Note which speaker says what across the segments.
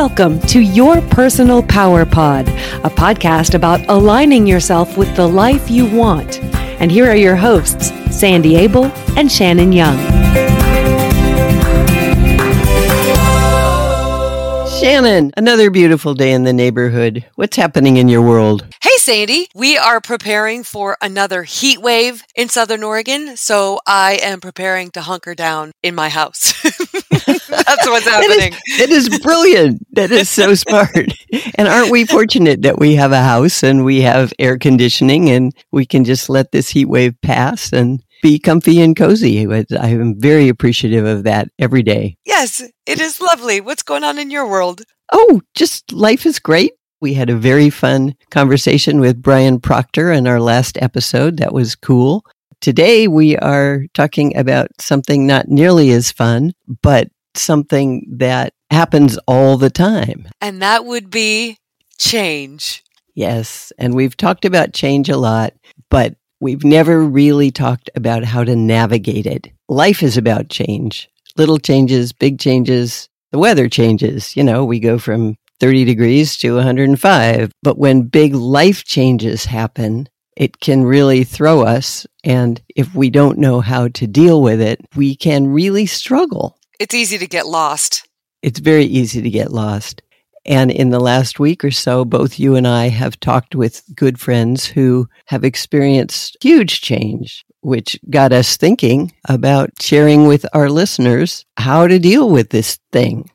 Speaker 1: Welcome to Your Personal Power Pod, a podcast about aligning yourself with the life you want. And here are your hosts, Sandy Abel and Shannon Young.
Speaker 2: Shannon, another beautiful day in the neighborhood. What's happening in your world?
Speaker 3: Hey, Sandy. We are preparing for another heat wave in Southern Oregon. So I am preparing to hunker down in my house. That's what's happening.
Speaker 2: It is, it is brilliant. That is so smart. And aren't we fortunate that we have a house and we have air conditioning and we can just let this heat wave pass and be comfy and cozy. I am very appreciative of that every day.
Speaker 3: Yes, it is lovely. What's going on in your world?
Speaker 2: Oh, just life is great. We had a very fun conversation with Brian Proctor in our last episode. That was cool. Today we are talking about something not nearly as fun, but something that happens all the time.
Speaker 3: And that would be change.
Speaker 2: Yes. And we've talked about change a lot, but we've never really talked about how to navigate it. Life is about change. Little changes, big changes. The weather changes. You know, we go from 30 degrees to 105. But when big life changes happen, it can really throw us. And if we don't know how to deal with it, we can really struggle.
Speaker 3: It's easy to get lost.
Speaker 2: It's very easy to get lost. And in the last week or so, both you and I have talked with good friends who have experienced huge change, which got us thinking about sharing with our listeners how to deal with this thing.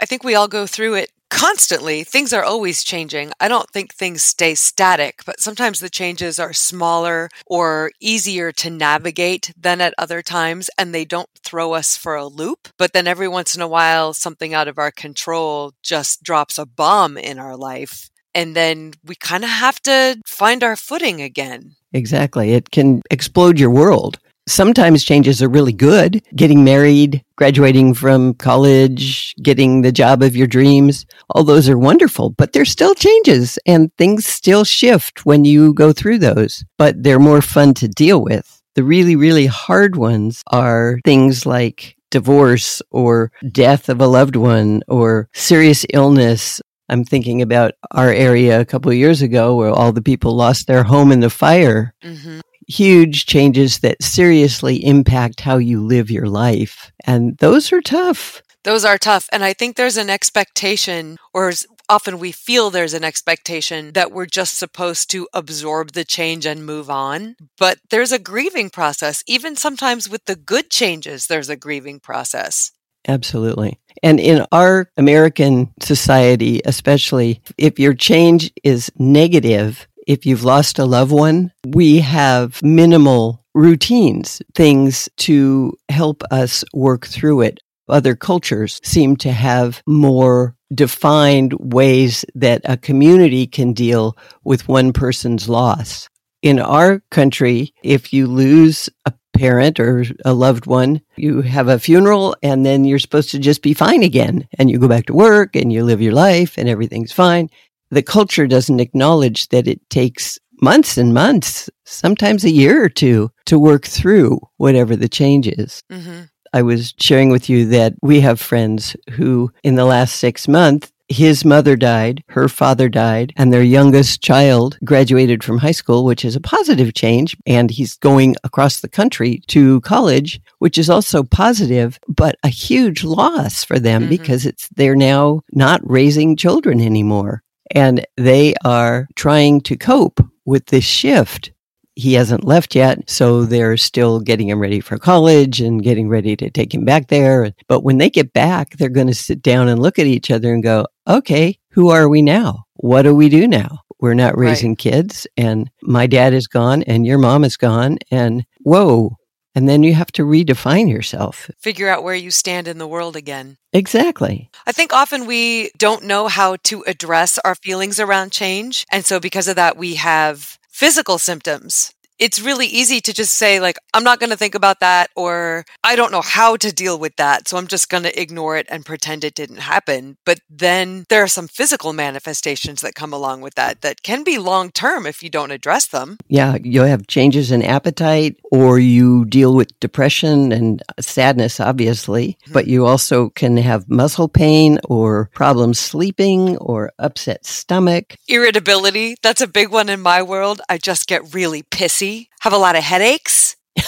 Speaker 3: I think we all go through it constantly. Things are always changing. I don't think things stay static, but sometimes the changes are smaller or easier to navigate than at other times, and they don't throw us for a loop. But then every once in a while, something out of our control just drops a bomb in our life. And then we kind of have to find our footing again.
Speaker 2: Exactly. It can explode your world. Sometimes changes are really good. Getting married, graduating from college, getting the job of your dreams, all those are wonderful, but they're still changes and things still shift when you go through those, but they're more fun to deal with. The really, really hard ones are things like divorce or death of a loved one or serious illness I'm thinking about our area a couple of years ago where all the people lost their home in the fire. Mm-hmm huge changes that seriously impact how you live your life. And those are tough.
Speaker 3: Those are tough. And I think there's an expectation, or often we feel there's an expectation that we're just supposed to absorb the change and move on. But there's a grieving process. Even sometimes with the good changes, there's a grieving process.
Speaker 2: Absolutely. And in our American society, especially, if your change is negative, if you've lost a loved one, we have minimal routines, things to help us work through it. Other cultures seem to have more defined ways that a community can deal with one person's loss. In our country, if you lose a parent or a loved one, you have a funeral and then you're supposed to just be fine again. And you go back to work and you live your life and everything's fine the culture doesn't acknowledge that it takes months and months, sometimes a year or two, to work through whatever the change is. Mm-hmm. I was sharing with you that we have friends who, in the last six months, his mother died, her father died, and their youngest child graduated from high school, which is a positive change. And he's going across the country to college, which is also positive, but a huge loss for them mm-hmm. because it's, they're now not raising children anymore and they are trying to cope with this shift. He hasn't left yet, so they're still getting him ready for college and getting ready to take him back there. But when they get back, they're going to sit down and look at each other and go, okay, who are we now? What do we do now? We're not raising right. kids, and my dad is gone, and your mom is gone, and whoa, and then you have to redefine yourself.
Speaker 3: Figure out where you stand in the world again.
Speaker 2: Exactly.
Speaker 3: I think often we don't know how to address our feelings around change. And so, because of that, we have physical symptoms. It's really easy to just say like i'm not going to think about that or i don't know how to deal with that so i'm just going to ignore it and pretend it didn't happen. But then there are some physical manifestations that come along with that that can be long term if you don't address them.
Speaker 2: Yeah you'll have changes in appetite or you deal with depression and sadness obviously mm-hmm. but you also can have muscle pain or problems sleeping or upset stomach.
Speaker 3: Irritability that's a big one in my world. I just get really pissy have a lot of headaches.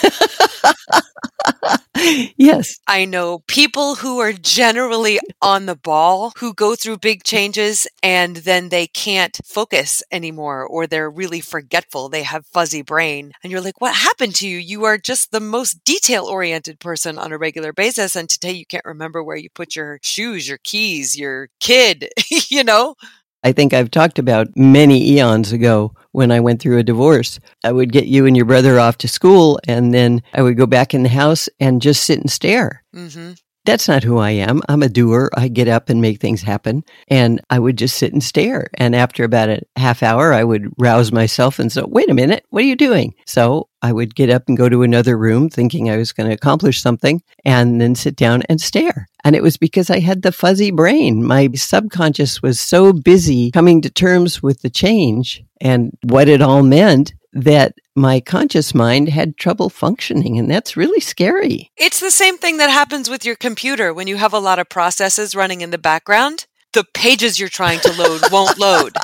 Speaker 2: yes.
Speaker 3: I know people who are generally on the ball who go through big changes and then they can't focus anymore or they're really forgetful. They have fuzzy brain. And you're like, what happened to you? You are just the most detail oriented person on a regular basis. And today you can't remember where you put your shoes, your keys, your kid, you know?
Speaker 2: I think I've talked about many eons ago when I went through a divorce. I would get you and your brother off to school, and then I would go back in the house and just sit and stare. Mm-hmm. That's not who I am. I'm a doer. I get up and make things happen. And I would just sit and stare. And after about a half hour, I would rouse myself and say, wait a minute, what are you doing? So I would get up and go to another room thinking I was going to accomplish something and then sit down and stare. And it was because I had the fuzzy brain. My subconscious was so busy coming to terms with the change and what it all meant that my conscious mind had trouble functioning. And that's really scary.
Speaker 3: It's the same thing that happens with your computer when you have a lot of processes running in the background. The pages you're trying to load won't load.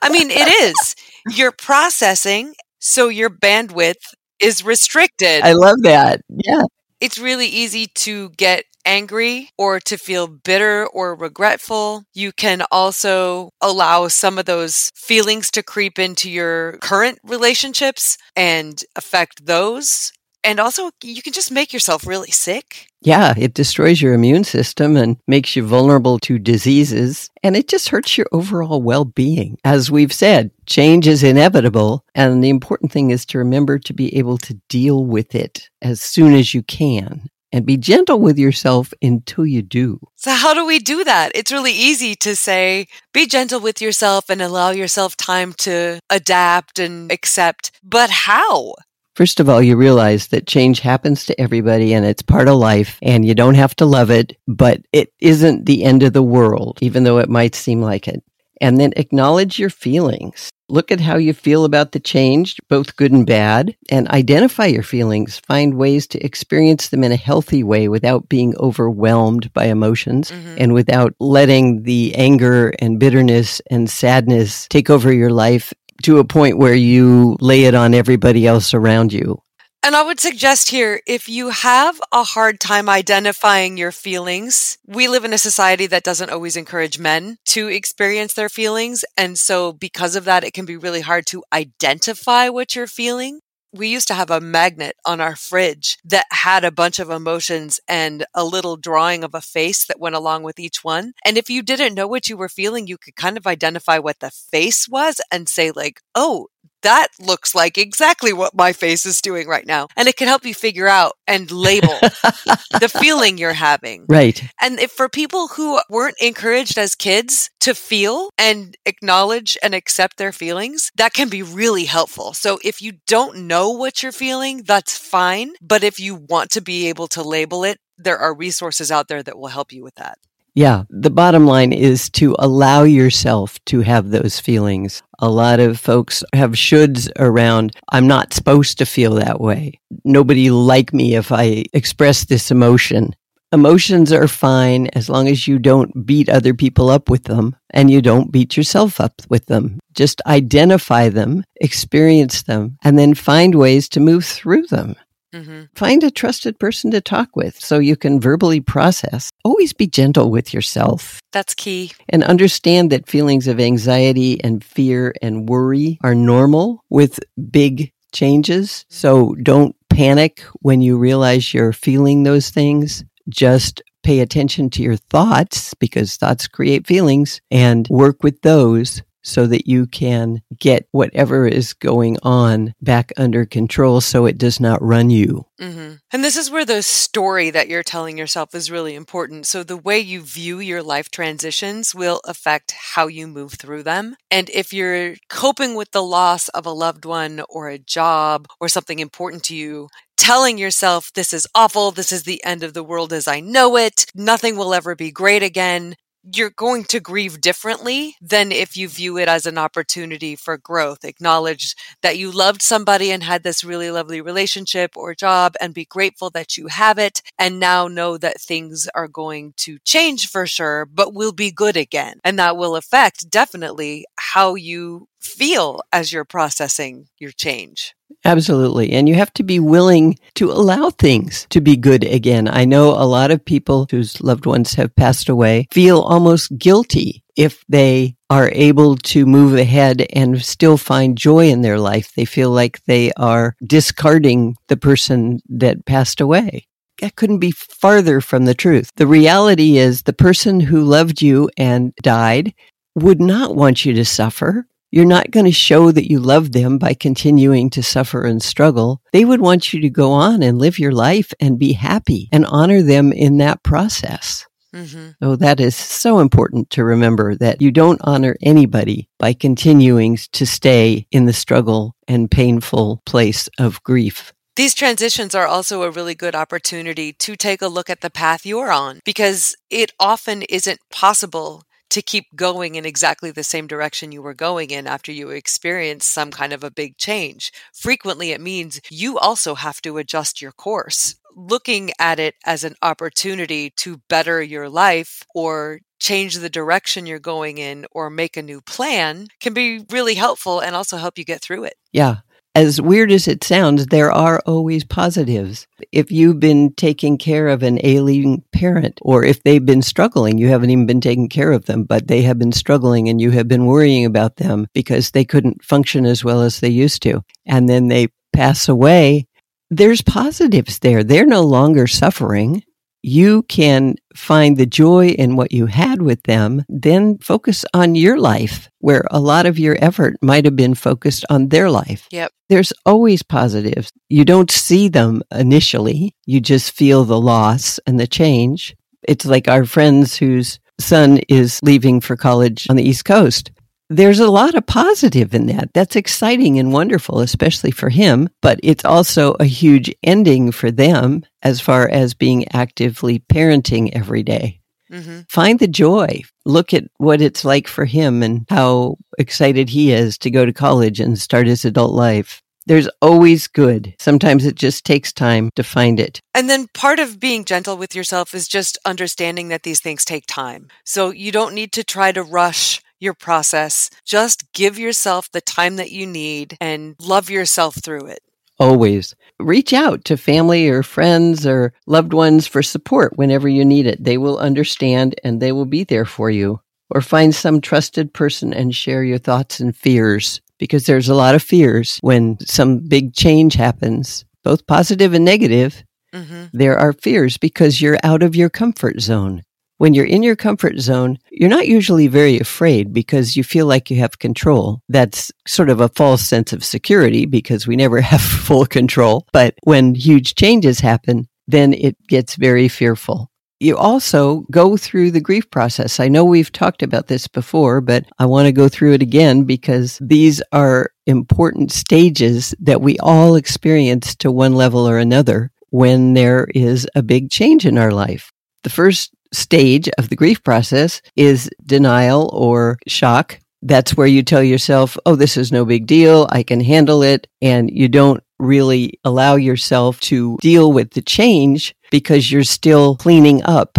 Speaker 3: I mean, it is. You're processing, so your bandwidth is restricted.
Speaker 2: I love that. Yeah.
Speaker 3: It's really easy to get angry or to feel bitter or regretful. You can also allow some of those feelings to creep into your current relationships and affect those. And also, you can just make yourself really sick.
Speaker 2: Yeah, it destroys your immune system and makes you vulnerable to diseases. And it just hurts your overall well being. As we've said, change is inevitable. And the important thing is to remember to be able to deal with it as soon as you can and be gentle with yourself until you do.
Speaker 3: So, how do we do that? It's really easy to say, be gentle with yourself and allow yourself time to adapt and accept. But how?
Speaker 2: First of all, you realize that change happens to everybody and it's part of life and you don't have to love it, but it isn't the end of the world, even though it might seem like it. And then acknowledge your feelings. Look at how you feel about the change, both good and bad, and identify your feelings. Find ways to experience them in a healthy way without being overwhelmed by emotions mm-hmm. and without letting the anger and bitterness and sadness take over your life to a point where you lay it on everybody else around you.
Speaker 3: And I would suggest here if you have a hard time identifying your feelings, we live in a society that doesn't always encourage men to experience their feelings. And so, because of that, it can be really hard to identify what you're feeling. We used to have a magnet on our fridge that had a bunch of emotions and a little drawing of a face that went along with each one. And if you didn't know what you were feeling, you could kind of identify what the face was and say, like, oh, that looks like exactly what my face is doing right now. And it can help you figure out and label the feeling you're having.
Speaker 2: Right.
Speaker 3: And if for people who weren't encouraged as kids to feel and acknowledge and accept their feelings, that can be really helpful. So if you don't know what you're feeling, that's fine. But if you want to be able to label it, there are resources out there that will help you with that.
Speaker 2: Yeah, the bottom line is to allow yourself to have those feelings. A lot of folks have shoulds around, I'm not supposed to feel that way. Nobody like me if I express this emotion. Emotions are fine as long as you don't beat other people up with them and you don't beat yourself up with them. Just identify them, experience them, and then find ways to move through them. Mm-hmm. Find a trusted person to talk with so you can verbally process. Always be gentle with yourself.
Speaker 3: That's key.
Speaker 2: And understand that feelings of anxiety and fear and worry are normal with big changes. So don't panic when you realize you're feeling those things. Just pay attention to your thoughts because thoughts create feelings and work with those so that you can get whatever is going on back under control so it does not run you.
Speaker 3: Mm-hmm. And this is where the story that you're telling yourself is really important. So, the way you view your life transitions will affect how you move through them. And if you're coping with the loss of a loved one or a job or something important to you, telling yourself, this is awful, this is the end of the world as I know it, nothing will ever be great again, you're going to grieve differently than if you view it as an opportunity for growth. Acknowledge that you loved somebody and had this really lovely relationship or job and be grateful that you have it. And now know that things are going to change for sure, but will be good again. And that will affect definitely how you feel as you're processing your change.
Speaker 2: Absolutely. And you have to be willing to allow things to be good again. I know a lot of people whose loved ones have passed away feel almost guilty if they are able to move ahead and still find joy in their life. They feel like they are discarding the person that passed away. That couldn't be farther from the truth. The reality is the person who loved you and died would not want you to suffer. You're not going to show that you love them by continuing to suffer and struggle. They would want you to go on and live your life and be happy and honor them in that process. Mm-hmm. So that is so important to remember that you don't honor anybody by continuing to stay in the struggle and painful place of grief.
Speaker 3: These transitions are also a really good opportunity to take a look at the path you're on because it often isn't possible to keep going in exactly the same direction you were going in after you experience some kind of a big change. Frequently, it means you also have to adjust your course. Looking at it as an opportunity to better your life or change the direction you're going in or make a new plan can be really helpful and also help you get through it.
Speaker 2: Yeah as weird as it sounds, there are always positives. If you've been taking care of an ailing parent, or if they've been struggling, you haven't even been taking care of them, but they have been struggling and you have been worrying about them because they couldn't function as well as they used to. And then they pass away. There's positives there. They're no longer suffering you can find the joy in what you had with them, then focus on your life where a lot of your effort might have been focused on their life.
Speaker 3: Yep.
Speaker 2: There's always positives. You don't see them initially. You just feel the loss and the change. It's like our friends whose son is leaving for college on the East Coast there's a lot of positive in that. That's exciting and wonderful, especially for him, but it's also a huge ending for them as far as being actively parenting every day. Mm-hmm. Find the joy. Look at what it's like for him and how excited he is to go to college and start his adult life. There's always good. Sometimes it just takes time to find it.
Speaker 3: And then part of being gentle with yourself is just understanding that these things take time. So you don't need to try to rush your process. Just give yourself the time that you need and love yourself through it.
Speaker 2: Always reach out to family or friends or loved ones for support whenever you need it. They will understand and they will be there for you. Or find some trusted person and share your thoughts and fears because there's a lot of fears when some big change happens, both positive and negative. Mm-hmm. There are fears because you're out of your comfort zone when you're in your comfort zone, you're not usually very afraid because you feel like you have control. That's sort of a false sense of security because we never have full control. But when huge changes happen, then it gets very fearful. You also go through the grief process. I know we've talked about this before, but I want to go through it again because these are important stages that we all experience to one level or another when there is a big change in our life. The first stage of the grief process is denial or shock. That's where you tell yourself, oh, this is no big deal. I can handle it. And you don't really allow yourself to deal with the change because you're still cleaning up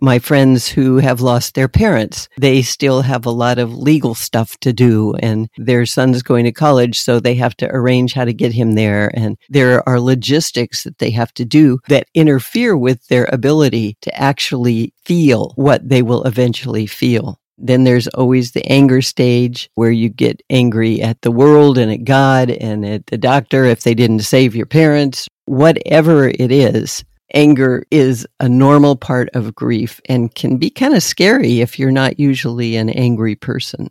Speaker 2: my friends who have lost their parents, they still have a lot of legal stuff to do and their son's going to college. So they have to arrange how to get him there. And there are logistics that they have to do that interfere with their ability to actually feel what they will eventually feel. Then there's always the anger stage where you get angry at the world and at God and at the doctor if they didn't save your parents, whatever it is anger is a normal part of grief and can be kind of scary if you're not usually an angry person.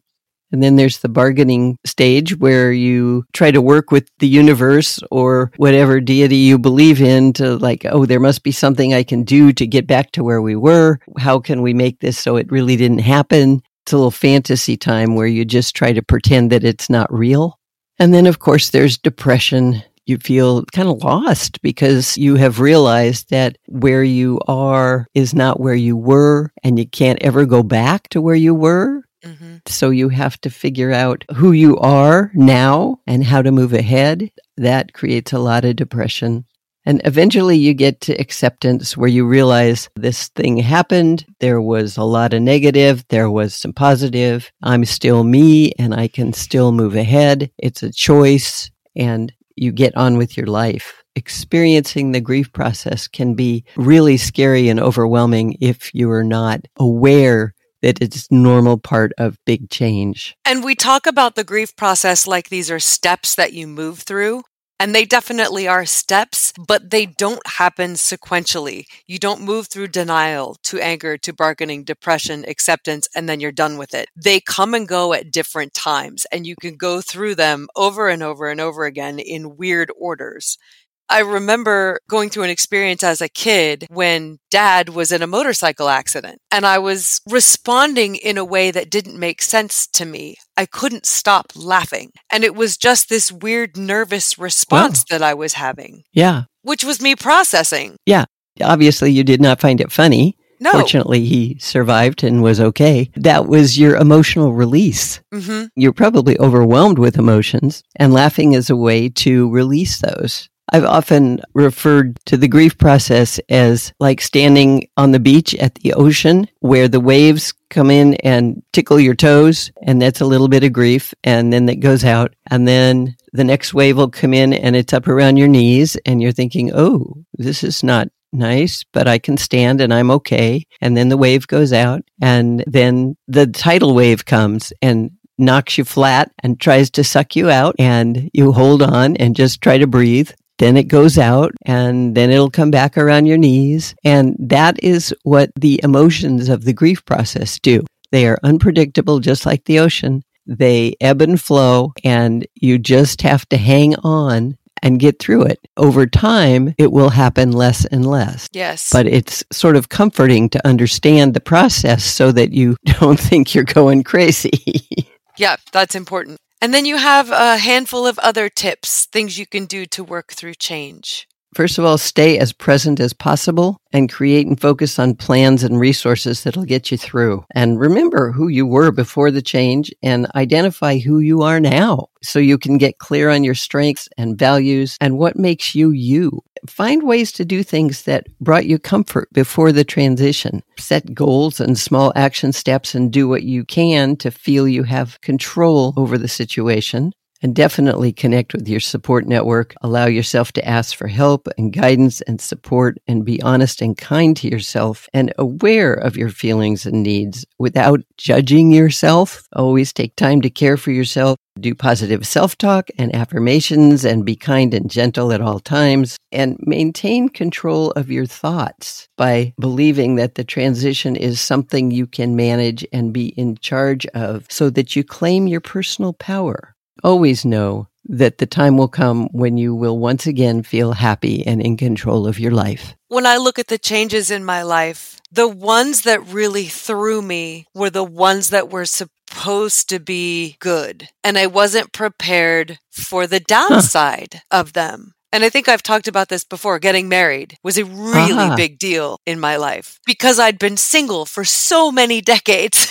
Speaker 2: And then there's the bargaining stage where you try to work with the universe or whatever deity you believe in to like, oh, there must be something I can do to get back to where we were. How can we make this so it really didn't happen? It's a little fantasy time where you just try to pretend that it's not real. And then, of course, there's depression. You feel kind of lost because you have realized that where you are is not where you were and you can't ever go back to where you were. Mm-hmm. So you have to figure out who you are now and how to move ahead. That creates a lot of depression. And eventually you get to acceptance where you realize this thing happened. There was a lot of negative. There was some positive. I'm still me and I can still move ahead. It's a choice and you get on with your life. Experiencing the grief process can be really scary and overwhelming if you are not aware that it's normal part of big change.
Speaker 3: And we talk about the grief process like these are steps that you move through. And they definitely are steps, but they don't happen sequentially. You don't move through denial to anger to bargaining, depression, acceptance, and then you're done with it. They come and go at different times, and you can go through them over and over and over again in weird orders. I remember going through an experience as a kid when dad was in a motorcycle accident and I was responding in a way that didn't make sense to me. I couldn't stop laughing. And it was just this weird nervous response wow. that I was having.
Speaker 2: Yeah.
Speaker 3: Which was me processing.
Speaker 2: Yeah. Obviously, you did not find it funny.
Speaker 3: No.
Speaker 2: Fortunately, he survived and was okay. That was your emotional release. Mm-hmm. You're probably overwhelmed with emotions, and laughing is a way to release those. I've often referred to the grief process as like standing on the beach at the ocean where the waves come in and tickle your toes. And that's a little bit of grief. And then it goes out. And then the next wave will come in and it's up around your knees. And you're thinking, oh, this is not nice, but I can stand and I'm okay. And then the wave goes out and then the tidal wave comes and knocks you flat and tries to suck you out and you hold on and just try to breathe then it goes out and then it'll come back around your knees. And that is what the emotions of the grief process do. They are unpredictable, just like the ocean. They ebb and flow, and you just have to hang on and get through it. Over time, it will happen less and less.
Speaker 3: Yes.
Speaker 2: But it's sort of comforting to understand the process so that you don't think you're going crazy.
Speaker 3: yeah, that's important. And then you have a handful of other tips, things you can do to work through change.
Speaker 2: First of all, stay as present as possible and create and focus on plans and resources that'll get you through. And remember who you were before the change and identify who you are now so you can get clear on your strengths and values and what makes you you. Find ways to do things that brought you comfort before the transition. Set goals and small action steps and do what you can to feel you have control over the situation and definitely connect with your support network. Allow yourself to ask for help and guidance and support and be honest and kind to yourself and aware of your feelings and needs without judging yourself. Always take time to care for yourself. Do positive self talk and affirmations and be kind and gentle at all times and maintain control of your thoughts by believing that the transition is something you can manage and be in charge of so that you claim your personal power. Always know that the time will come when you will once again feel happy and in control of your life.
Speaker 3: When I look at the changes in my life, the ones that really threw me were the ones that were supposed to be good. And I wasn't prepared for the downside huh. of them. And I think I've talked about this before. Getting married was a really uh-huh. big deal in my life because I'd been single for so many decades.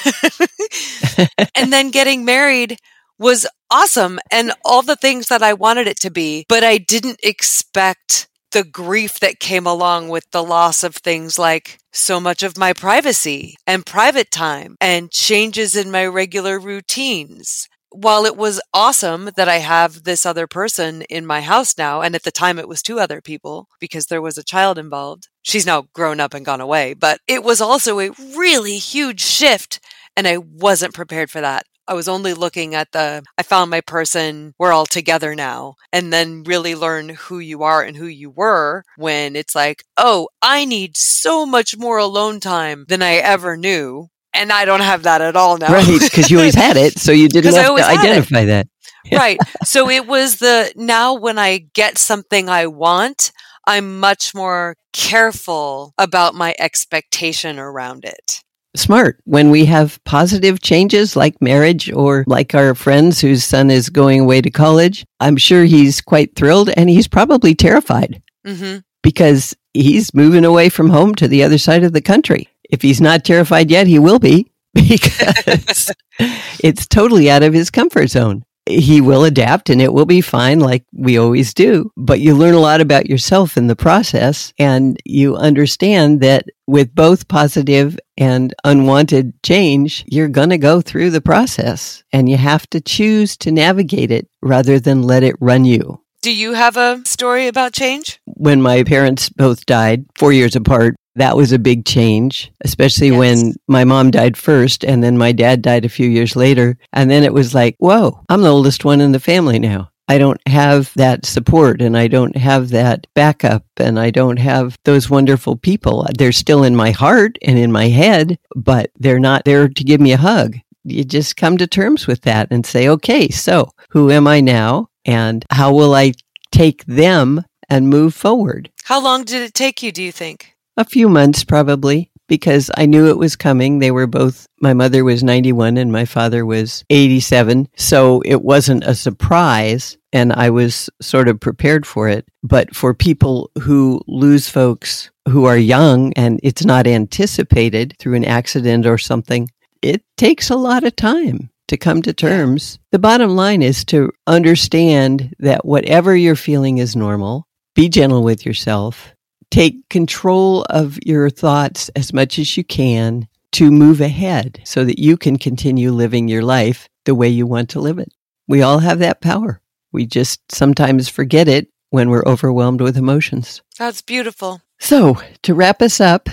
Speaker 3: and then getting married was awesome and all the things that I wanted it to be, but I didn't expect the grief that came along with the loss of things like so much of my privacy and private time and changes in my regular routines. While it was awesome that I have this other person in my house now, and at the time it was two other people because there was a child involved. She's now grown up and gone away, but it was also a really huge shift and I wasn't prepared for that. I was only looking at the, I found my person, we're all together now, and then really learn who you are and who you were when it's like, oh, I need so much more alone time than I ever knew. And I don't have that at all now.
Speaker 2: Right, because you always had it, so you didn't have to identify that.
Speaker 3: right. So it was the now when I get something I want, I'm much more careful about my expectation around it.
Speaker 2: Smart. When we have positive changes like marriage or like our friends whose son is going away to college, I'm sure he's quite thrilled and he's probably terrified mm-hmm. because he's moving away from home to the other side of the country. If he's not terrified yet, he will be because it's totally out of his comfort zone he will adapt and it will be fine like we always do. But you learn a lot about yourself in the process and you understand that with both positive and unwanted change, you're going to go through the process and you have to choose to navigate it rather than let it run you.
Speaker 3: Do you have a story about change?
Speaker 2: When my parents both died four years apart, that was a big change, especially yes. when my mom died first and then my dad died a few years later. And then it was like, whoa, I'm the oldest one in the family now. I don't have that support and I don't have that backup and I don't have those wonderful people. They're still in my heart and in my head, but they're not there to give me a hug. You just come to terms with that and say, okay, so who am I now? And how will I take them and move forward?
Speaker 3: How long did it take you, do you think?
Speaker 2: A few months, probably, because I knew it was coming. They were both, my mother was 91 and my father was 87. So it wasn't a surprise and I was sort of prepared for it. But for people who lose folks who are young and it's not anticipated through an accident or something, it takes a lot of time to come to terms. The bottom line is to understand that whatever you're feeling is normal. Be gentle with yourself take control of your thoughts as much as you can to move ahead so that you can continue living your life the way you want to live it. We all have that power. We just sometimes forget it when we're overwhelmed with emotions.
Speaker 3: That's beautiful.
Speaker 2: So, to wrap us up,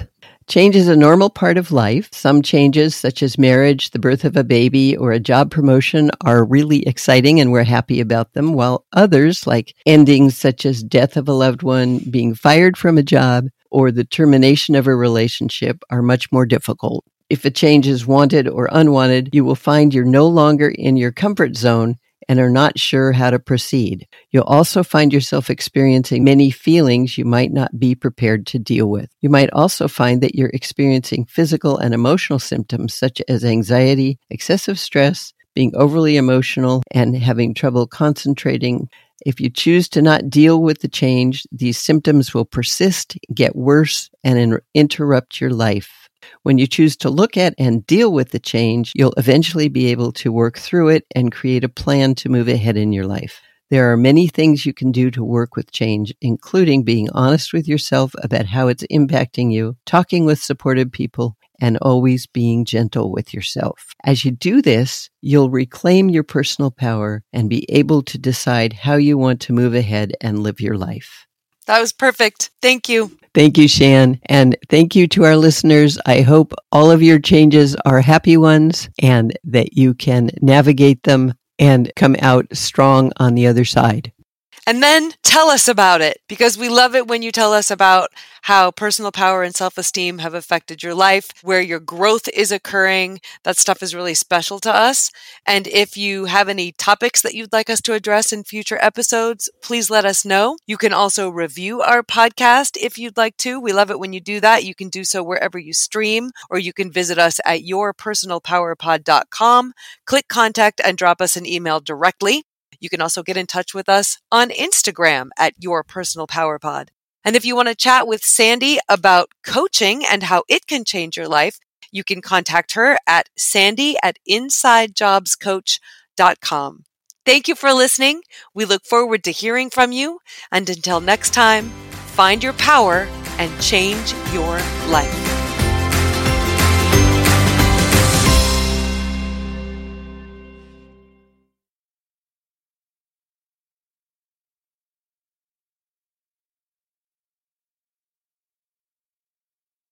Speaker 2: Change is a normal part of life. Some changes, such as marriage, the birth of a baby, or a job promotion, are really exciting and we're happy about them, while others, like endings such as death of a loved one, being fired from a job, or the termination of a relationship, are much more difficult. If a change is wanted or unwanted, you will find you're no longer in your comfort zone and are not sure how to proceed. You'll also find yourself experiencing many feelings you might not be prepared to deal with. You might also find that you're experiencing physical and emotional symptoms such as anxiety, excessive stress, being overly emotional, and having trouble concentrating. If you choose to not deal with the change, these symptoms will persist, get worse, and in- interrupt your life. When you choose to look at and deal with the change, you'll eventually be able to work through it and create a plan to move ahead in your life. There are many things you can do to work with change, including being honest with yourself about how it's impacting you, talking with supportive people, and always being gentle with yourself. As you do this, you'll reclaim your personal power and be able to decide how you want to move ahead and live your life.
Speaker 3: That was perfect. Thank you.
Speaker 2: Thank you, Shan. And thank you to our listeners. I hope all of your changes are happy ones and that you can navigate them and come out strong on the other side.
Speaker 3: And then tell us about it because we love it when you tell us about how personal power and self esteem have affected your life, where your growth is occurring. That stuff is really special to us. And if you have any topics that you'd like us to address in future episodes, please let us know. You can also review our podcast if you'd like to. We love it when you do that. You can do so wherever you stream, or you can visit us at yourpersonalpowerpod.com, click contact, and drop us an email directly. You can also get in touch with us on Instagram at Your Personal Power Pod. And if you want to chat with Sandy about coaching and how it can change your life, you can contact her at sandy at insidejobscoach.com. Thank you for listening. We look forward to hearing from you. And until next time, find your power and change your life.